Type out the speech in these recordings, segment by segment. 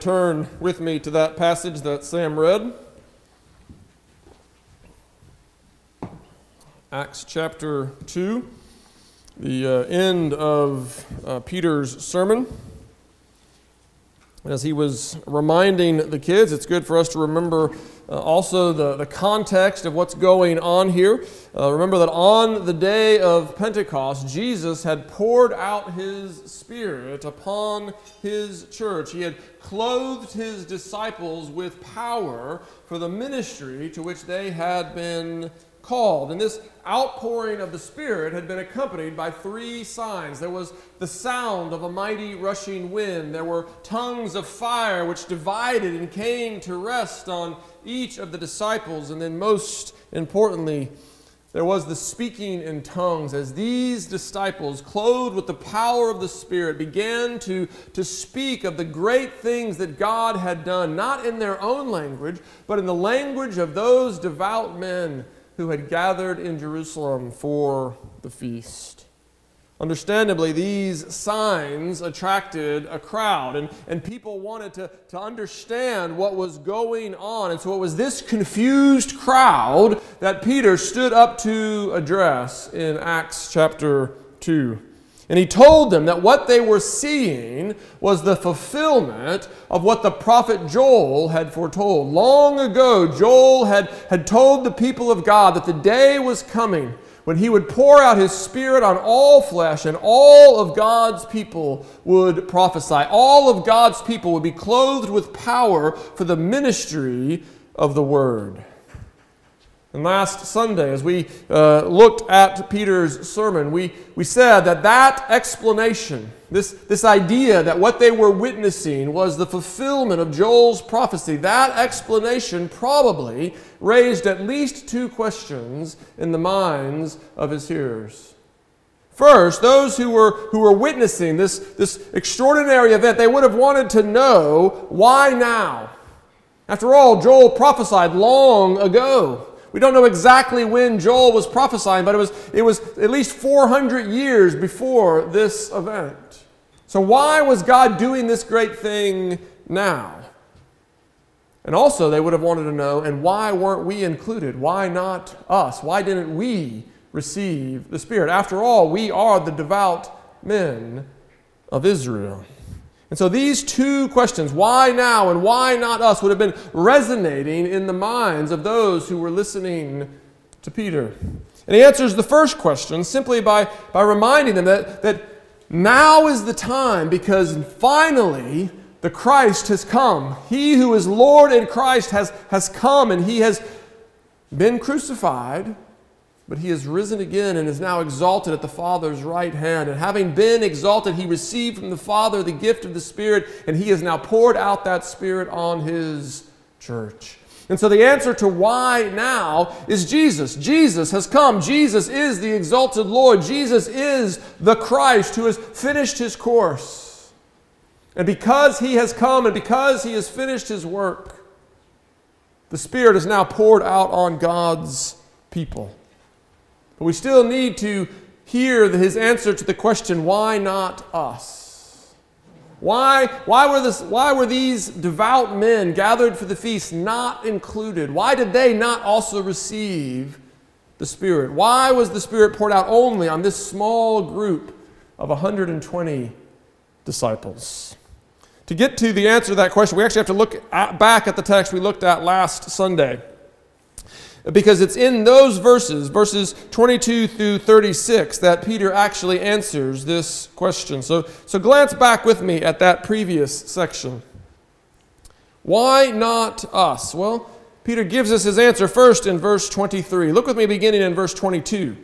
Turn with me to that passage that Sam read. Acts chapter 2, the uh, end of uh, Peter's sermon. As he was reminding the kids, it's good for us to remember uh, also the, the context of what's going on here. Uh, remember that on the day of Pentecost, Jesus had poured out his Spirit upon his church. He had clothed his disciples with power for the ministry to which they had been called. And this outpouring of the Spirit had been accompanied by three signs. There was the sound of a mighty rushing wind, there were tongues of fire which divided and came to rest on each of the disciples, and then, most importantly, there was the speaking in tongues as these disciples, clothed with the power of the Spirit, began to, to speak of the great things that God had done, not in their own language, but in the language of those devout men who had gathered in Jerusalem for the feast. Understandably, these signs attracted a crowd, and, and people wanted to, to understand what was going on. And so it was this confused crowd that Peter stood up to address in Acts chapter 2. And he told them that what they were seeing was the fulfillment of what the prophet Joel had foretold. Long ago, Joel had, had told the people of God that the day was coming when he would pour out his spirit on all flesh and all of God's people would prophesy. All of God's people would be clothed with power for the ministry of the word. And last Sunday, as we uh, looked at Peter's sermon, we, we said that that explanation, this, this idea that what they were witnessing was the fulfillment of Joel's prophecy, that explanation probably raised at least two questions in the minds of his hearers. First, those who were, who were witnessing this, this extraordinary event, they would have wanted to know why now? After all, Joel prophesied long ago. We don't know exactly when Joel was prophesying, but it was, it was at least 400 years before this event. So, why was God doing this great thing now? And also, they would have wanted to know, and why weren't we included? Why not us? Why didn't we receive the Spirit? After all, we are the devout men of Israel. And so these two questions, why now and why not us, would have been resonating in the minds of those who were listening to Peter. And he answers the first question simply by, by reminding them that, that now is the time because finally the Christ has come. He who is Lord in Christ has, has come and he has been crucified but he has risen again and is now exalted at the Father's right hand. And having been exalted, he received from the Father the gift of the Spirit, and he has now poured out that Spirit on his church. And so the answer to why now is Jesus. Jesus has come. Jesus is the exalted Lord. Jesus is the Christ who has finished his course. And because he has come and because he has finished his work, the Spirit is now poured out on God's people. But we still need to hear his answer to the question why not us? Why, why, were this, why were these devout men gathered for the feast not included? Why did they not also receive the Spirit? Why was the Spirit poured out only on this small group of 120 disciples? To get to the answer to that question, we actually have to look at, back at the text we looked at last Sunday because it's in those verses, verses 22 through 36, that Peter actually answers this question. So, so glance back with me at that previous section. Why not us? Well, Peter gives us his answer first in verse 23. Look with me beginning in verse 22.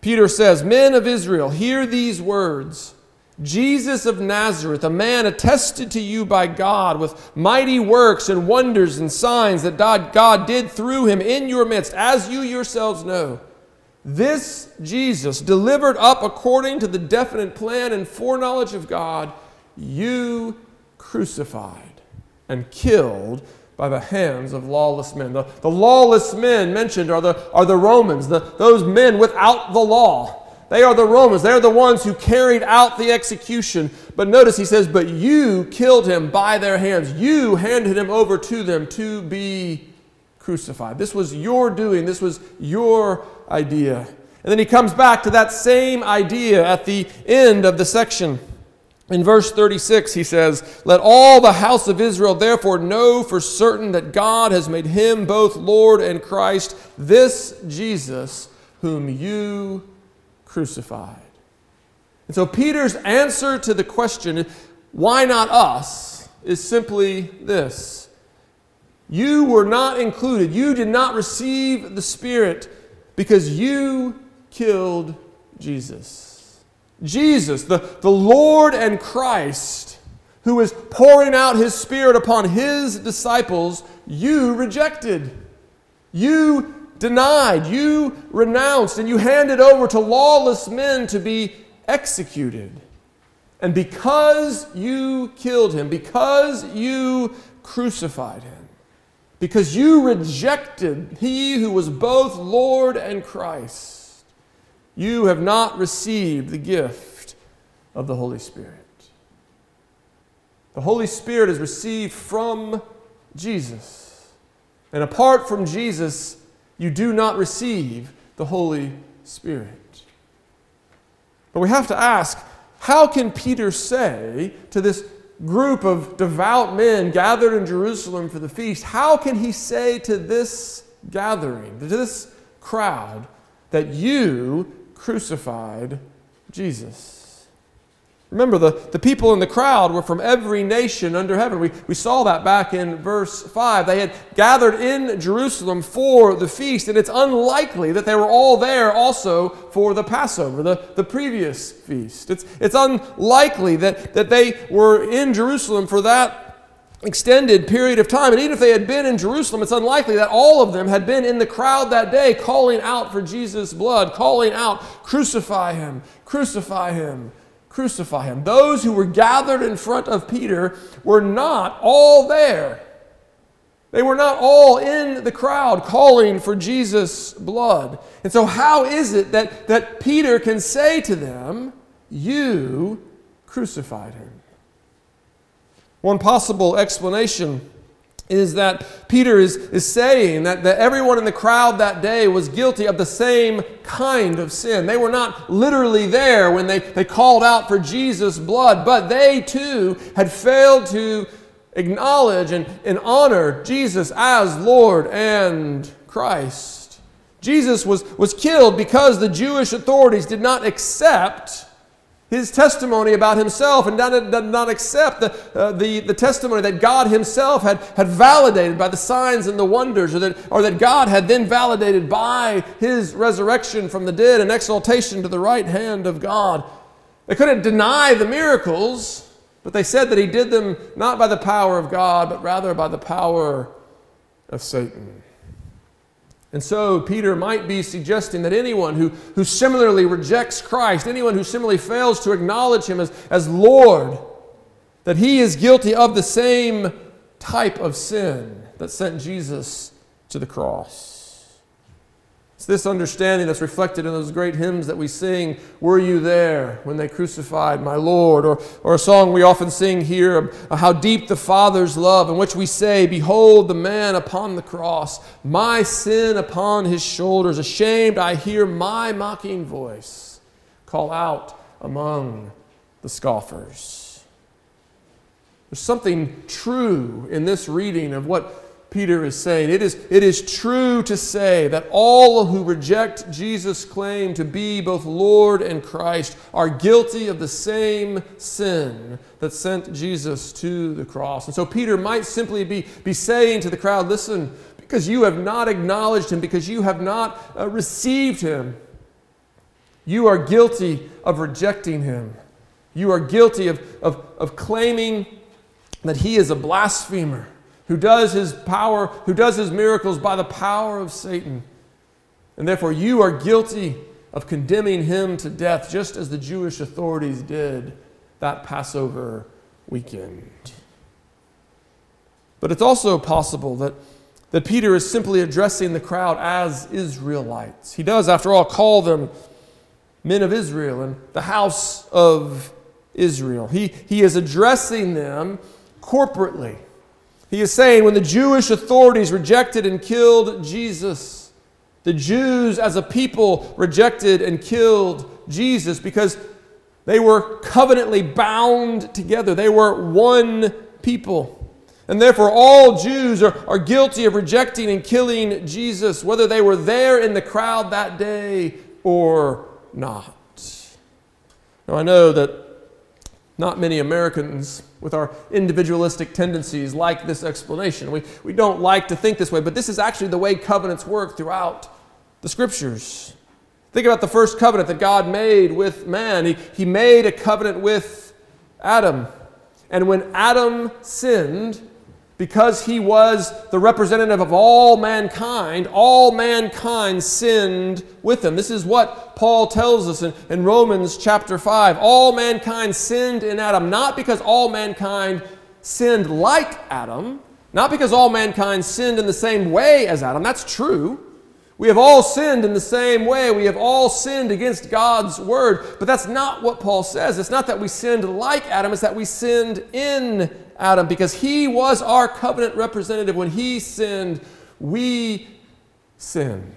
Peter says, Men of Israel, hear these words. Jesus of Nazareth, a man attested to you by God with mighty works and wonders and signs that God did through him in your midst, as you yourselves know. This Jesus, delivered up according to the definite plan and foreknowledge of God, you crucified and killed by the hands of lawless men. The, the lawless men mentioned are the, are the Romans, the, those men without the law They are the Romans. They are the ones who carried out the execution. But notice he says, But you killed him by their hands. You handed him over to them to be crucified. This was your doing. This was your idea. And then he comes back to that same idea at the end of the section. In verse 36, he says, Let all the house of Israel therefore know for certain that God has made him both Lord and Christ, this Jesus whom you crucified. And so Peter's answer to the question, why not us, is simply this You were not included. You did not receive the Spirit because you killed Jesus. Jesus, the, the Lord and Christ, who is pouring out his Spirit upon his disciples, you rejected. You denied. You renounced. And you handed over to lawless men to be executed. And because you killed him, because you crucified him, because you rejected he who was both Lord and Christ, you have not received the gift of the Holy Spirit. The Holy Spirit is received from Jesus. And apart from Jesus, you do not receive the Holy Spirit. But we have to ask how can Peter say to this group of devout men gathered in Jerusalem for the feast, how can he say to this gathering, to this crowd, that you crucified Jesus. Remember, the, the people in the crowd were from every nation under heaven. We, we saw that back in verse 5. They had gathered in Jerusalem for the feast, and it's unlikely that they were all there also for the Passover, the, the previous feast. It's, it's unlikely that, that they were in Jerusalem for that extended period of time. And even if they had been in Jerusalem, it's unlikely that all of them had been in the crowd that day calling out for Jesus' blood, calling out, Crucify him, crucify him, crucify him. Those who were gathered in front of Peter were not all there. They were not all in the crowd calling for Jesus' blood. And so, how is it that, that Peter can say to them, You crucified him? One possible explanation is that Peter is, is saying that, that everyone in the crowd that day was guilty of the same kind of sin. They were not literally there when they, they called out for Jesus' blood, but they too had failed to acknowledge and, and honor Jesus as Lord and Christ. Jesus was, was killed because the Jewish authorities did not accept his testimony about himself and did not accept the, uh, the, the testimony that God himself had, had validated by the signs and the wonders, or that, or that God had then validated by his resurrection from the dead and exaltation to the right hand of God. They couldn't deny the miracles, but they said that he did them not by the power of God, but rather by the power of Satan. And so, Peter might be suggesting that anyone who, who similarly rejects Christ, anyone who similarly fails to acknowledge him as, as Lord, that he is guilty of the same type of sin that sent Jesus to the cross. It's this understanding that's reflected in those great hymns that we sing, Were You There When They Crucified My Lord? Or, or a song we often sing here, uh, How Deep the Father's Love, in which we say, Behold the man upon the cross, my sin upon his shoulders. Ashamed, I hear my mocking voice call out among the scoffers. There's something true in this reading of what Peter is saying. It is, it is true to say that all who reject Jesus' claim to be both Lord and Christ are guilty of the same sin that sent Jesus to the cross. And so Peter might simply be, be saying to the crowd listen, because you have not acknowledged him, because you have not uh, received him, you are guilty of rejecting him. You are guilty of, of, of claiming that he is a blasphemer who does his power, who does his miracles by the power of Satan. And therefore, you are guilty of condemning him to death, just as the Jewish authorities did that Passover weekend. But it's also possible that, that Peter is simply addressing the crowd as Israelites. He does, after all, call them men of Israel and the house of Israel. He, he is addressing them corporately. He is saying when the Jewish authorities rejected and killed Jesus, the Jews as a people rejected and killed Jesus because they were covenantly bound together. They were one people. And therefore, all Jews are, are guilty of rejecting and killing Jesus, whether they were there in the crowd that day or not. Now, I know that not many Americans, with our individualistic tendencies, like this explanation. We, we don't like to think this way, but this is actually the way covenants work throughout the scriptures. Think about the first covenant that God made with man. He, he made a covenant with Adam. And when Adam sinned, because he was the representative of all mankind, all mankind sinned with him. This is what Paul tells us in, in, Romans chapter 5. All mankind sinned in Adam, not because all mankind sinned like Adam, not because all mankind sinned in the same way as Adam. That's true. We have all sinned in the same way. We have all sinned against God's word. But that's not what Paul says. It's not that we sinned like Adam, it's that we sinned in Adam because he was our covenant representative. When he sinned, we sinned.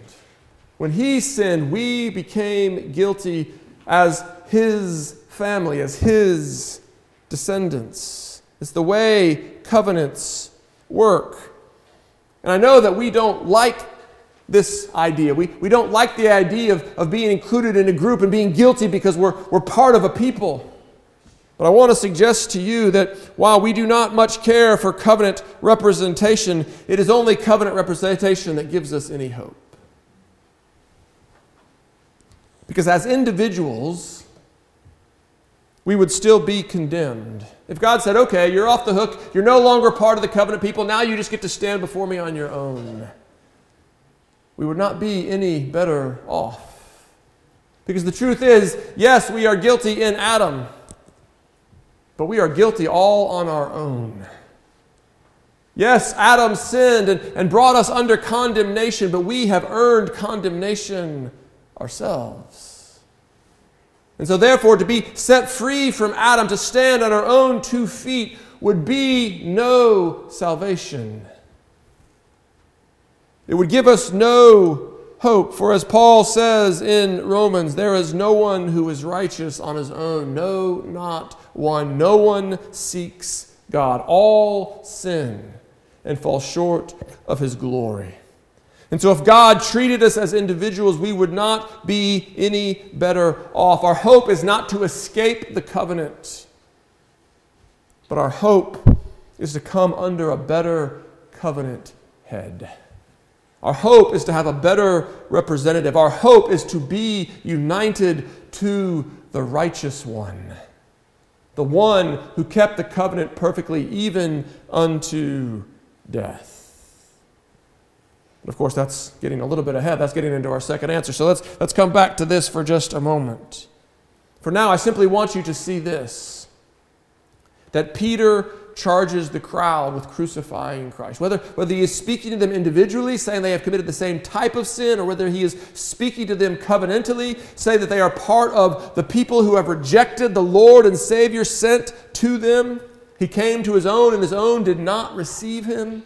When he sinned, we became guilty as his family, as his descendants. It's the way covenants work. And I know that we don't like this idea. We, we don't like the idea of, of being included in a group and being guilty because we're, we're part of a people. But I want to suggest to you that while we do not much care for covenant representation, it is only covenant representation that gives us any hope. Because as individuals, we would still be condemned. If God said, okay, you're off the hook, you're no longer part of the covenant people, now you just get to stand before me on your own, we would not be any better off. Because the truth is, yes, we are guilty in Adam. But we are guilty all on our own. Yes, Adam sinned and, and brought us under condemnation, but we have earned condemnation ourselves. And so, therefore, to be set free from Adam, to stand on our own two feet, would be no salvation. It would give us no hope. For as Paul says in Romans, there is no one who is righteous on his own, no, not one. No one seeks God. All sin and fall short of his glory. And so, if God treated us as individuals, we would not be any better off. Our hope is not to escape the covenant, but our hope is to come under a better covenant head. Our hope is to have a better representative. Our hope is to be united to the righteous one, the one who kept the covenant perfectly, even unto death. But of course, that's getting a little bit ahead. That's getting into our second answer. So let's, let's come back to this for just a moment. For now, I simply want you to see this that Peter charges the crowd with crucifying Christ. Whether, whether he is speaking to them individually, saying they have committed the same type of sin, or whether he is speaking to them covenantally, saying that they are part of the people who have rejected the Lord and Savior sent to them. He came to his own, and his own did not receive him.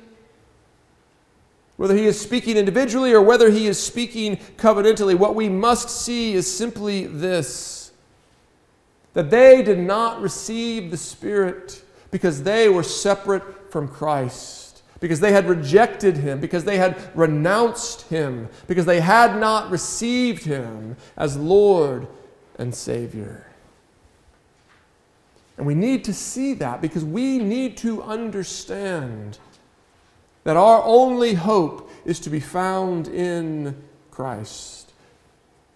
Whether he is speaking individually or whether he is speaking covenantally, what we must see is simply this that they did not receive the Spirit because they were separate from Christ, because they had rejected him, because they had renounced him, because they had not received him as Lord and Savior. And we need to see that because we need to understand that our only hope is to be found in Christ.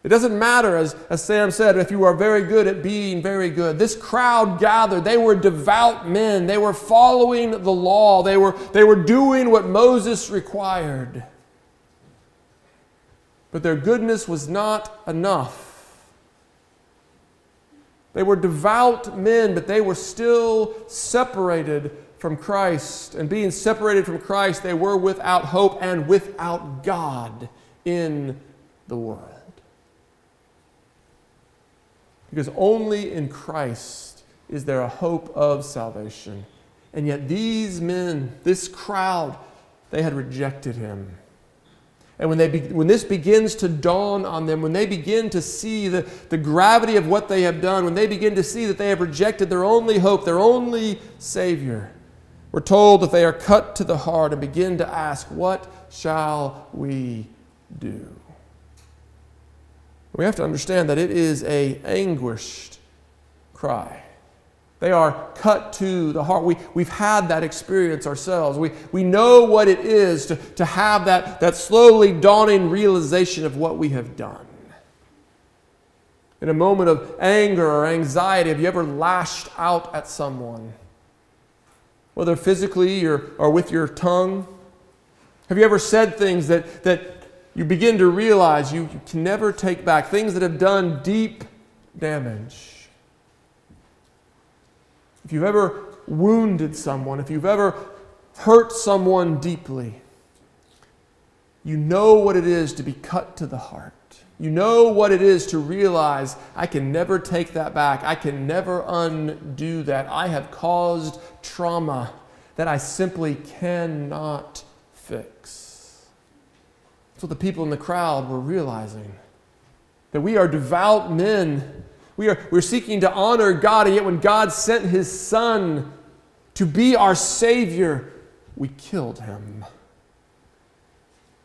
It doesn't matter, as, as Sam said, if you are very good at being very good. This crowd gathered. They were devout men. They were following the law. They were, they were doing what Moses required. But their goodness was not enough. They were devout men, but they were still separated from Christ. And being separated from Christ, they were without hope and without God in the world. Because only in Christ is there a hope of salvation. And yet, these men, this crowd, they had rejected him. And when, they be, when this begins to dawn on them, when they begin to see the, the gravity of what they have done, when they begin to see that they have rejected their only hope, their only Savior, we're told that they are cut to the heart and begin to ask, What shall we do? We have to understand that it is a anguished cry. They are cut to the heart. We, we've had that experience ourselves. We, we know what it is to, to have that, that slowly dawning realization of what we have done. In a moment of anger or anxiety, have you ever lashed out at someone? Whether physically or, or with your tongue? Have you ever said things that, that you begin to realize you, can never take back? Things that have done deep damage if you've ever wounded someone, if you've ever hurt someone deeply, you know what it is to be cut to the heart. You know what it is to realize I can never take that back. I can never undo that. I have caused trauma that I simply cannot fix. What the people in the crowd were realizing. That we are devout men we are, we're seeking to honor God, and yet when God sent his Son to be our Savior, we killed him.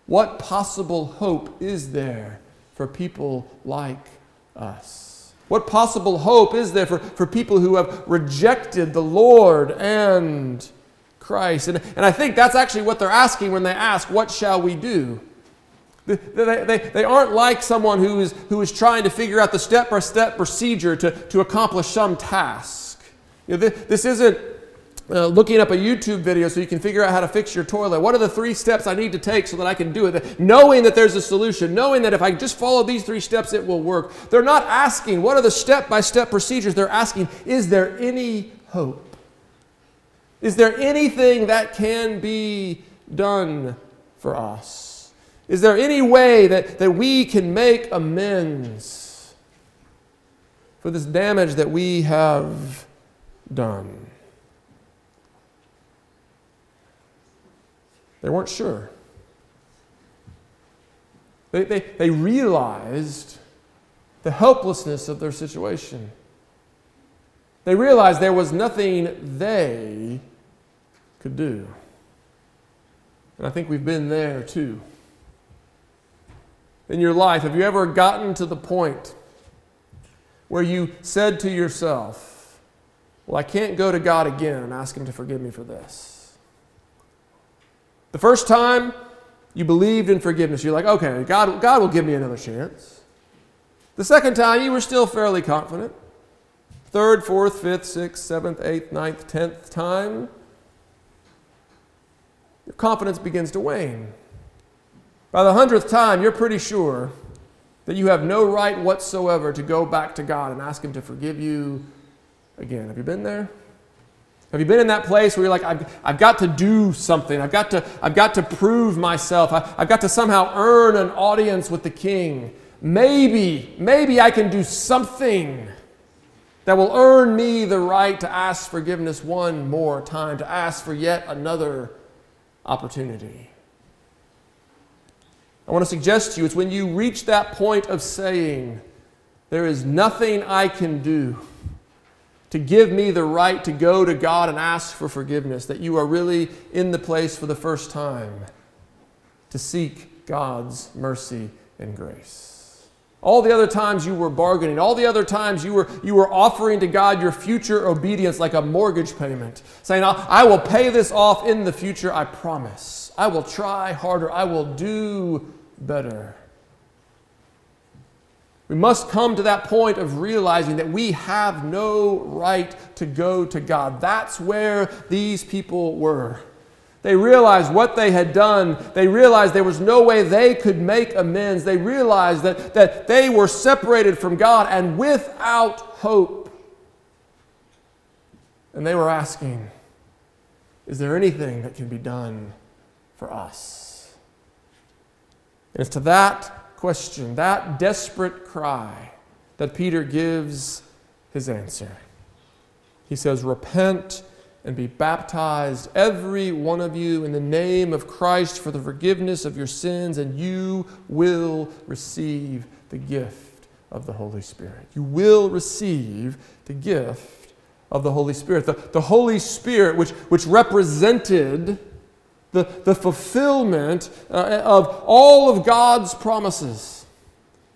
What possible hope is there for people like us? What possible hope is there for, for people who have rejected the Lord and Christ? And, and I think that's actually what they're asking when they ask, What shall we do? They, they, they aren't like someone who is, who is trying to figure out the step by step procedure to, to accomplish some task. You know, this, this isn't uh, looking up a YouTube video so you can figure out how to fix your toilet. What are the three steps I need to take so that I can do it? Knowing that there's a solution, knowing that if I just follow these three steps, it will work. They're not asking, what are the step by step procedures? They're asking, is there any hope? Is there anything that can be done for us? Is there any way that, that we can make amends for this damage that we have done? They weren't sure. They, they, they realized the helplessness of their situation. They realized there was nothing they could do. And I think we've been there too in your life, have you ever gotten to the point where you said to yourself, Well, I can't go to God again and ask Him to forgive me for this? The first time you believed in forgiveness, you're like, Okay, God, God will give me another chance. The second time, you were still fairly confident. Third, fourth, fifth, sixth, seventh, eighth, ninth, tenth time, your confidence begins to wane. By the hundredth time, you're pretty sure that you have no right whatsoever to go back to God and ask Him to forgive you again. Have you been there? Have you been in that place where you're like, I've, I've got to do something. I've got to, I've got to prove myself. I, I've got to somehow earn an audience with the king. Maybe, maybe I can do something that will earn me the right to ask forgiveness one more time, to ask for yet another opportunity. I want to suggest to you it's when you reach that point of saying, There is nothing I can do to give me the right to go to God and ask for forgiveness, that you are really in the place for the first time to seek God's mercy and grace. All the other times you were bargaining, all the other times you were, you were offering to God your future obedience like a mortgage payment, saying, I will pay this off in the future, I promise. I will try harder. I will do better. We must come to that point of realizing that we have no right to go to God. That's where these people were. They realized what they had done. They realized there was no way they could make amends. They realized that, that they were separated from God and without hope. And they were asking, Is there anything that can be done for us? And it's to that question, that desperate cry, that Peter gives his answer. He says, Repent and be baptized, every one of you, in the name of Christ for the forgiveness of your sins, and you will receive the gift of the Holy Spirit. You will receive the gift of the Holy Spirit. The, the Holy Spirit, which, which represented the, the fulfillment uh, of all of God's promises.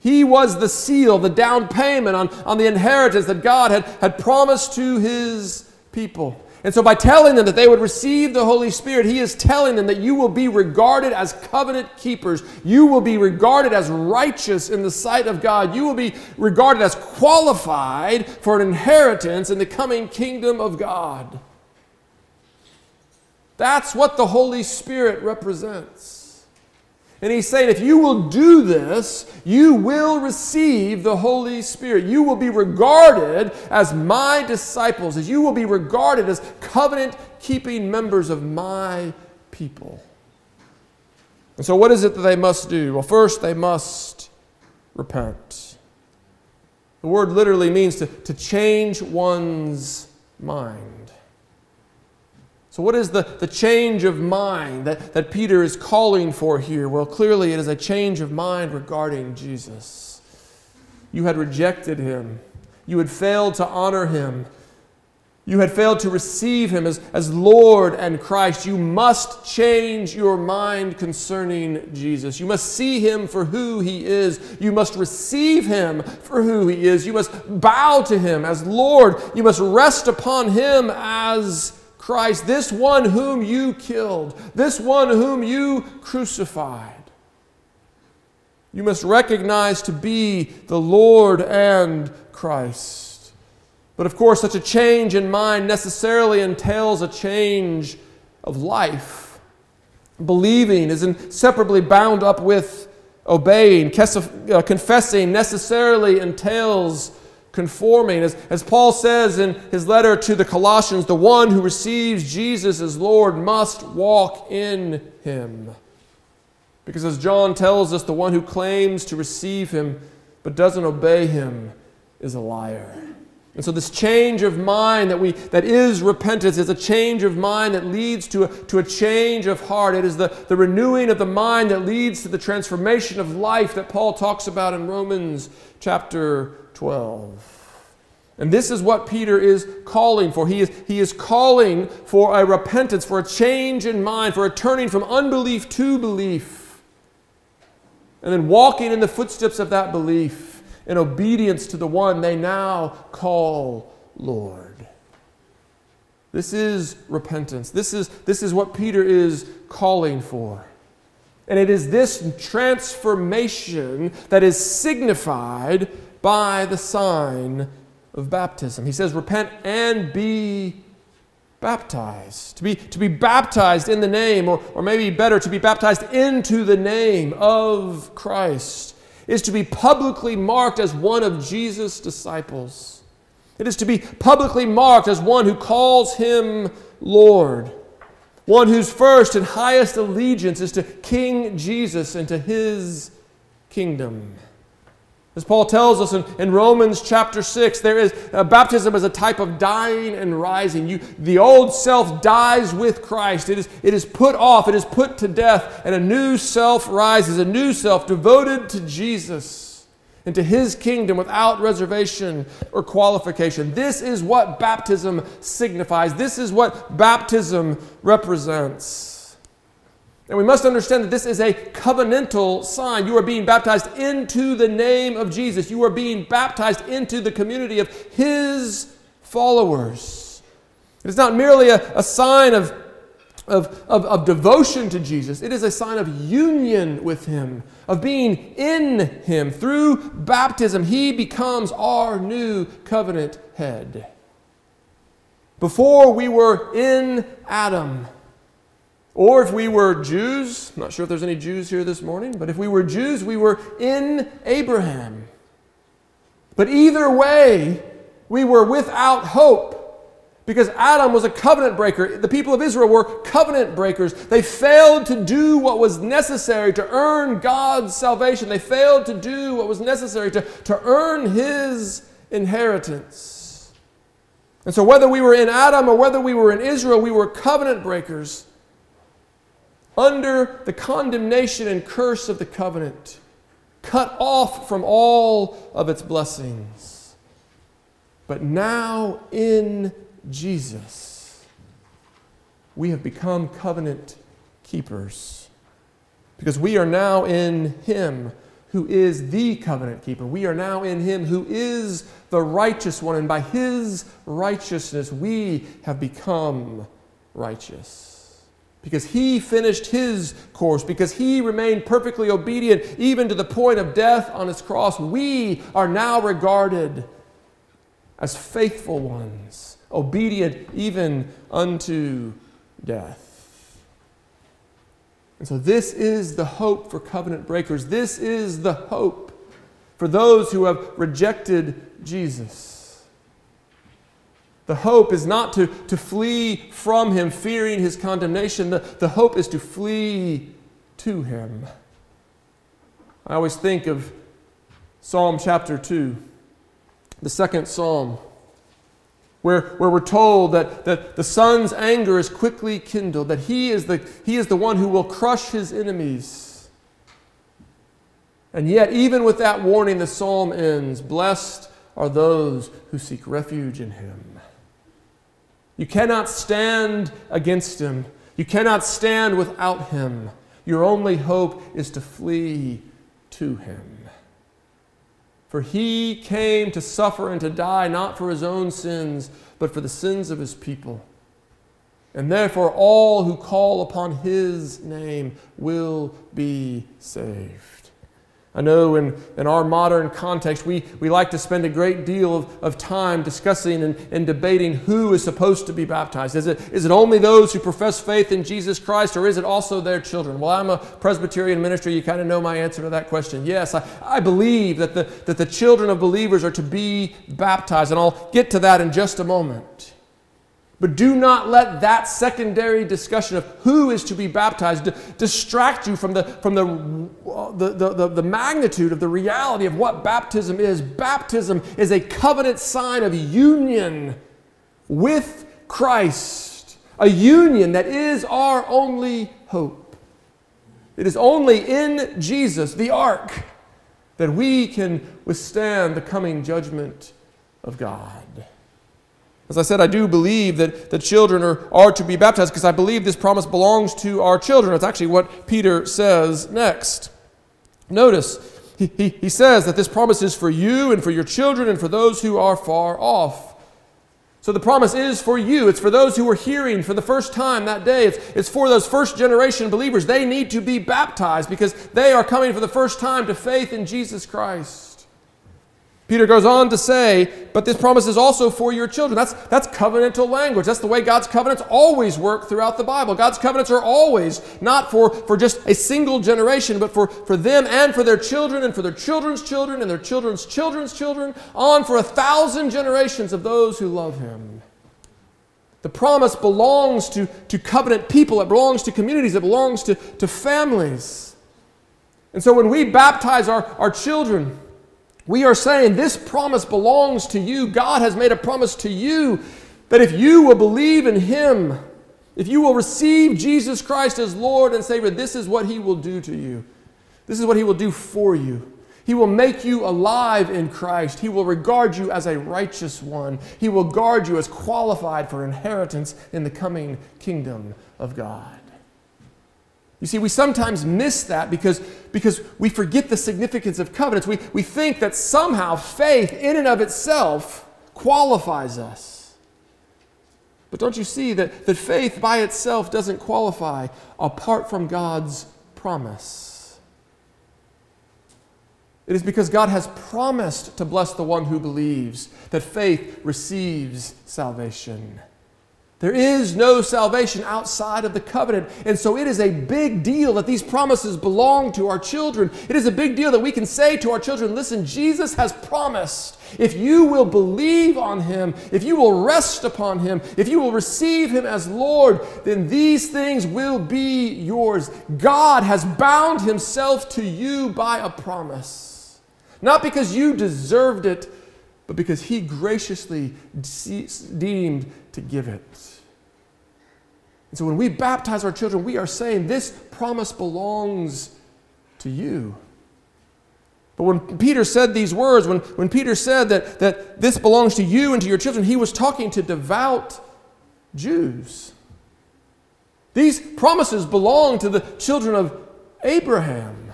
He was the seal, the down payment on, on the inheritance that God had, had promised to his people. And so, by telling them that they would receive the Holy Spirit, He is telling them that you will be regarded as covenant keepers. You will be regarded as righteous in the sight of God. You will be regarded as qualified for an inheritance in the coming kingdom of God. That's what the Holy Spirit represents. And he's saying, if you will do this, you will receive the Holy Spirit. You will be regarded as my disciples, as you will be regarded as covenant keeping members of my people. And so, what is it that they must do? Well, first, they must repent. The word literally means to, to change one's mind. So, what is the, the change of mind that, that Peter is calling for here? Well, clearly it is a change of mind regarding Jesus. You had rejected him, you had failed to honor him, you had failed to receive him as, as Lord and Christ. You must change your mind concerning Jesus. You must see him for who he is. You must receive him for who he is. You must bow to him as Lord. You must rest upon him as Christ, this one whom you killed, this one whom you crucified. You must recognize to be the Lord and Christ. But of course, such a change in mind necessarily entails a change of life. Believing is inseparably bound up with obeying. Uh, confessing necessarily entails conforming. As, as Paul says in his letter to the Colossians, the one who receives Jesus as Lord must walk in him. Because as John tells us, the one who claims to receive him but doesn't obey him is a liar. And so this change of mind that we that is repentance is a change of mind that leads to a, to a change of heart. It is the, the renewing of the mind that leads to the transformation of life that Paul talks about in Romans chapter 12. And this is what Peter is calling for. He is, he is calling for a repentance, for a change in mind, for a turning from unbelief to belief. And then walking in the footsteps of that belief in obedience to the one they now call Lord. This is repentance. This is, this is what Peter is calling for. And it is this transformation that is signified by the sign of baptism. He says, Repent and be baptized. To be, to be baptized in the name, or, or maybe better, to be baptized into the name of Christ, is to be publicly marked as one of Jesus' disciples. It is to be publicly marked as one who calls him Lord, one whose first and highest allegiance is to King Jesus and to his kingdom. As Paul tells us in, in Romans chapter 6, there is uh, baptism as a type of dying and rising. You, the old self dies with Christ. It is, it is put off, it is put to death, and a new self rises, a new self devoted to Jesus and to his kingdom without reservation or qualification. This is what baptism signifies. This is what baptism represents. And we must understand that this is a covenantal sign. You are being baptized into the name of Jesus. You are being baptized into the community of His followers. It is not merely a, a sign of, of, of, of devotion to Jesus, it is a sign of union with Him, of being in Him. Through baptism, He becomes our new covenant head. Before we were in Adam, or if we were Jews, I'm not sure if there's any Jews here this morning, but if we were Jews, we were in Abraham. But either way, we were without hope Because Adam was a covenant breaker. The people of Israel were covenant breakers. They failed to do what was necessary to earn God's salvation. They failed to do what was necessary to, to earn his inheritance. And so, whether we were in Adam or whether we were in Israel, we were covenant breakers under the condemnation and curse of the covenant, cut off from all of its blessings. But now in Jesus, we have become covenant keepers because we are now in Him who is the covenant keeper. We are now in Him who is the righteous one, and by His righteousness we have become righteous because he finished his course, because he remained perfectly obedient even to the point of death on his cross, we are now regarded as faithful ones, obedient even unto death. And so, this is the hope for covenant breakers. This is the hope for those who have rejected Jesus. The hope is not to, to flee from him, fearing his condemnation. The, the hope is to flee to him. I always think of Psalm chapter 2, the second psalm, where, where we're told that, that the Son's anger is quickly kindled, that he is, the, he is the one who will crush his enemies. And yet, even with that warning, the psalm ends Blessed are those who seek refuge in him. You cannot stand against him. You cannot stand without him. Your only hope is to flee to him. For he came to suffer and to die not for his own sins, but for the sins of his people. And therefore, all who call upon his name will be saved. I know in, in our modern context, we, we like to spend a great deal of, of time discussing and, and debating who is supposed to be baptized. Is it, is it only those who profess faith in Jesus Christ, or is it also their children? Well, I'm a Presbyterian minister. You kind of know my answer to that question. Yes, I, I believe that the, that the children of believers are to be baptized, and I'll get to that in just a moment. But do not let that secondary discussion of who is to be baptized distract you from, the, from the, the, the, the, magnitude of the reality of what baptism is. Baptism is a covenant sign of union with Christ, a union that is our only hope. It is only in Jesus, the ark, that we can withstand the coming judgment of God. As I said, I do believe that the children are, are to be baptized because I believe this promise belongs to our children. It's actually what Peter says next. Notice, he, he, he says that this promise is for you and for your children and for those who are far off. So the promise is for you. It's for those who are hearing for the first time that day. It's, it's for those first generation believers. They need to be baptized because they are coming for the first time to faith in Jesus Christ. Peter goes on to say, but this promise is also for your children. That's, that's covenantal language. That's the way God's covenants always work throughout the Bible. God's covenants are always not for, for just a single generation, but for, for them and for their children and for their children's children and their children's children's children, on for a thousand generations of those who love Him. The promise belongs to, to covenant people, it belongs to communities, it belongs to, to families. And so when we baptize our, our children, we are saying this promise belongs to you. God has made a promise to you that if you will believe in Him, if you will receive Jesus Christ as Lord and Savior, this is what He will do to you. This is what He will do for you. He will make you alive in Christ. He will regard you as a righteous one. He will guard you as qualified for inheritance in the coming kingdom of God. You see, we sometimes miss that because, because we forget the significance of covenants. We, we think that somehow faith, in and of itself, qualifies us. But don't you see that, that faith by itself doesn't qualify apart from God's promise? It is because God has promised to bless the one who believes that faith receives salvation There is no salvation outside of the covenant. And so it is a big deal that these promises belong to our children. It is a big deal that we can say to our children, listen, Jesus has promised. If you will believe on him, if you will rest upon him, if you will receive him as Lord, then these things will be yours. God has bound himself to you by a promise. Not because you deserved it, but because he graciously deemed to give it. And so when we baptize our children, we are saying, This promise belongs to you. But when Peter said these words, when, when Peter said that, that this belongs to you and to your children, he was talking to devout Jews. These promises belong to the children of Abraham.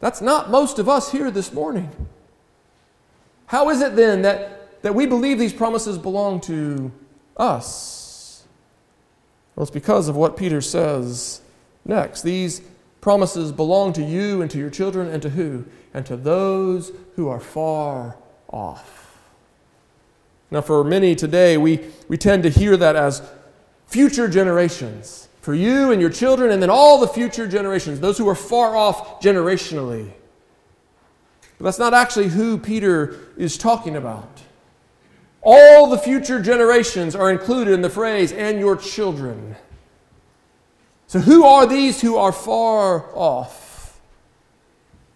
That's not most of us here this morning. How is it then that, that we believe these promises belong to us? Well, it's because of what Peter says next. These promises belong to you and to your children and to who? And to those who are far off. Now, for many today, we, we tend to hear that as future generations. For you and your children, and then all the future generations, those who are far off generationally. But that's not actually who Peter is talking about. All the future generations are included in the phrase, and your children. So, who are these who are far off?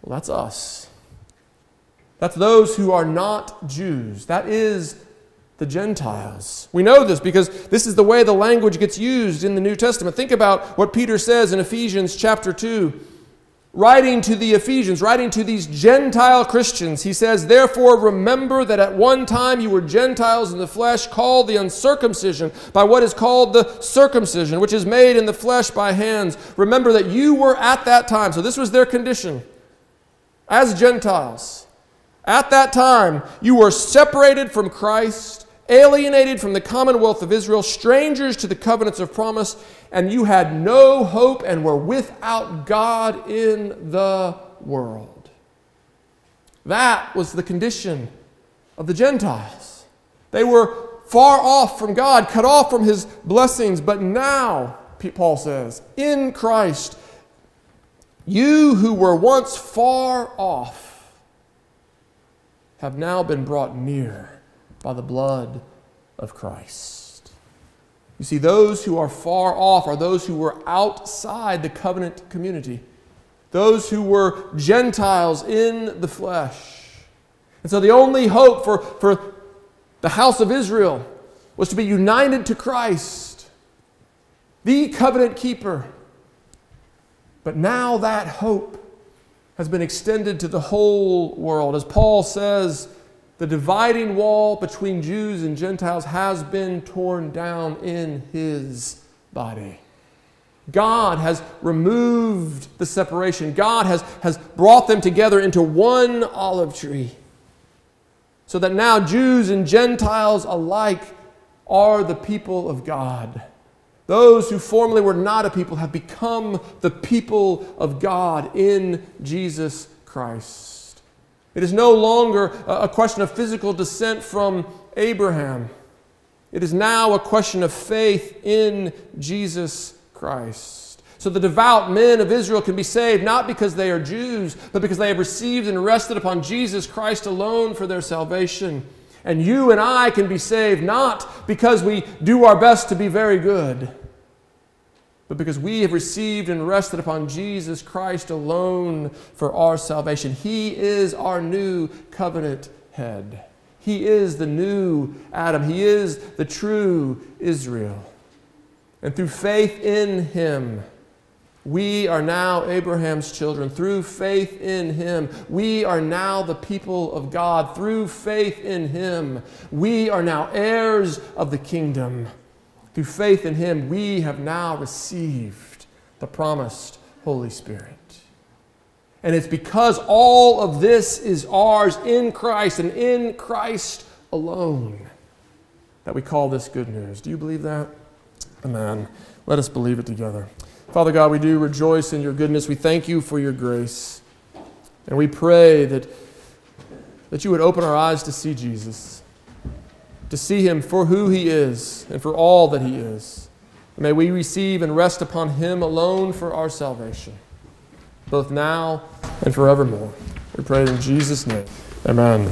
Well, that's us. That's those who are not Jews. That is the Gentiles. We know this because this is the way the language gets used in the New Testament. Think about what Peter says in Ephesians chapter 2 writing to the Ephesians, writing to these Gentile Christians, he says, Therefore, remember that at one time you were Gentiles in the flesh, called the uncircumcision by what is called the circumcision, which is made in the flesh by hands. Remember that you were at that time, so this was their condition as Gentiles. At that time, you were separated from Christ alienated from the commonwealth of Israel, strangers to the covenants of promise, and you had no hope and were without God in the world. That was the condition of the Gentiles. They were far off from God, cut off from his blessings, but now, Paul says, in Christ, you who were once far off have now been brought near by the blood of Christ. You see, those who are far off are those who were outside the covenant community, those who were Gentiles in the flesh. And so the only hope for, for the house of Israel was to be united to Christ, the covenant keeper. But now that hope has been extended to the whole world. As Paul says, the dividing wall between Jews and Gentiles has been torn down in his body. God has removed the separation. God has, has brought them together into one olive tree. So that now Jews and Gentiles alike are the people of God. Those who formerly were not a people have become the people of God in Jesus Christ. It is no longer a question of physical descent from Abraham. It is now a question of faith in Jesus Christ. So the devout men of Israel can be saved not because they are Jews, but because they have received and rested upon Jesus Christ alone for their salvation. And you and I can be saved not because we do our best to be very good but because we have received and rested upon Jesus Christ alone for our salvation. He is our new covenant head. He is the new Adam. He is the true Israel. And through faith in Him, we are now Abraham's children. Through faith in Him, we are now the people of God. Through faith in Him, we are now heirs of the kingdom. Through faith in Him, we have now received the promised Holy Spirit. And it's because all of this is ours in Christ and in Christ alone that we call this good news. Do you believe that? Amen. Let us believe it together. Father God, we do rejoice in your goodness. We thank you for your grace. And we pray that, that you would open our eyes to see Jesus to see him for who he is and for all that he is. And may we receive and rest upon him alone for our salvation, both now and forevermore. We pray in Jesus' name. Amen.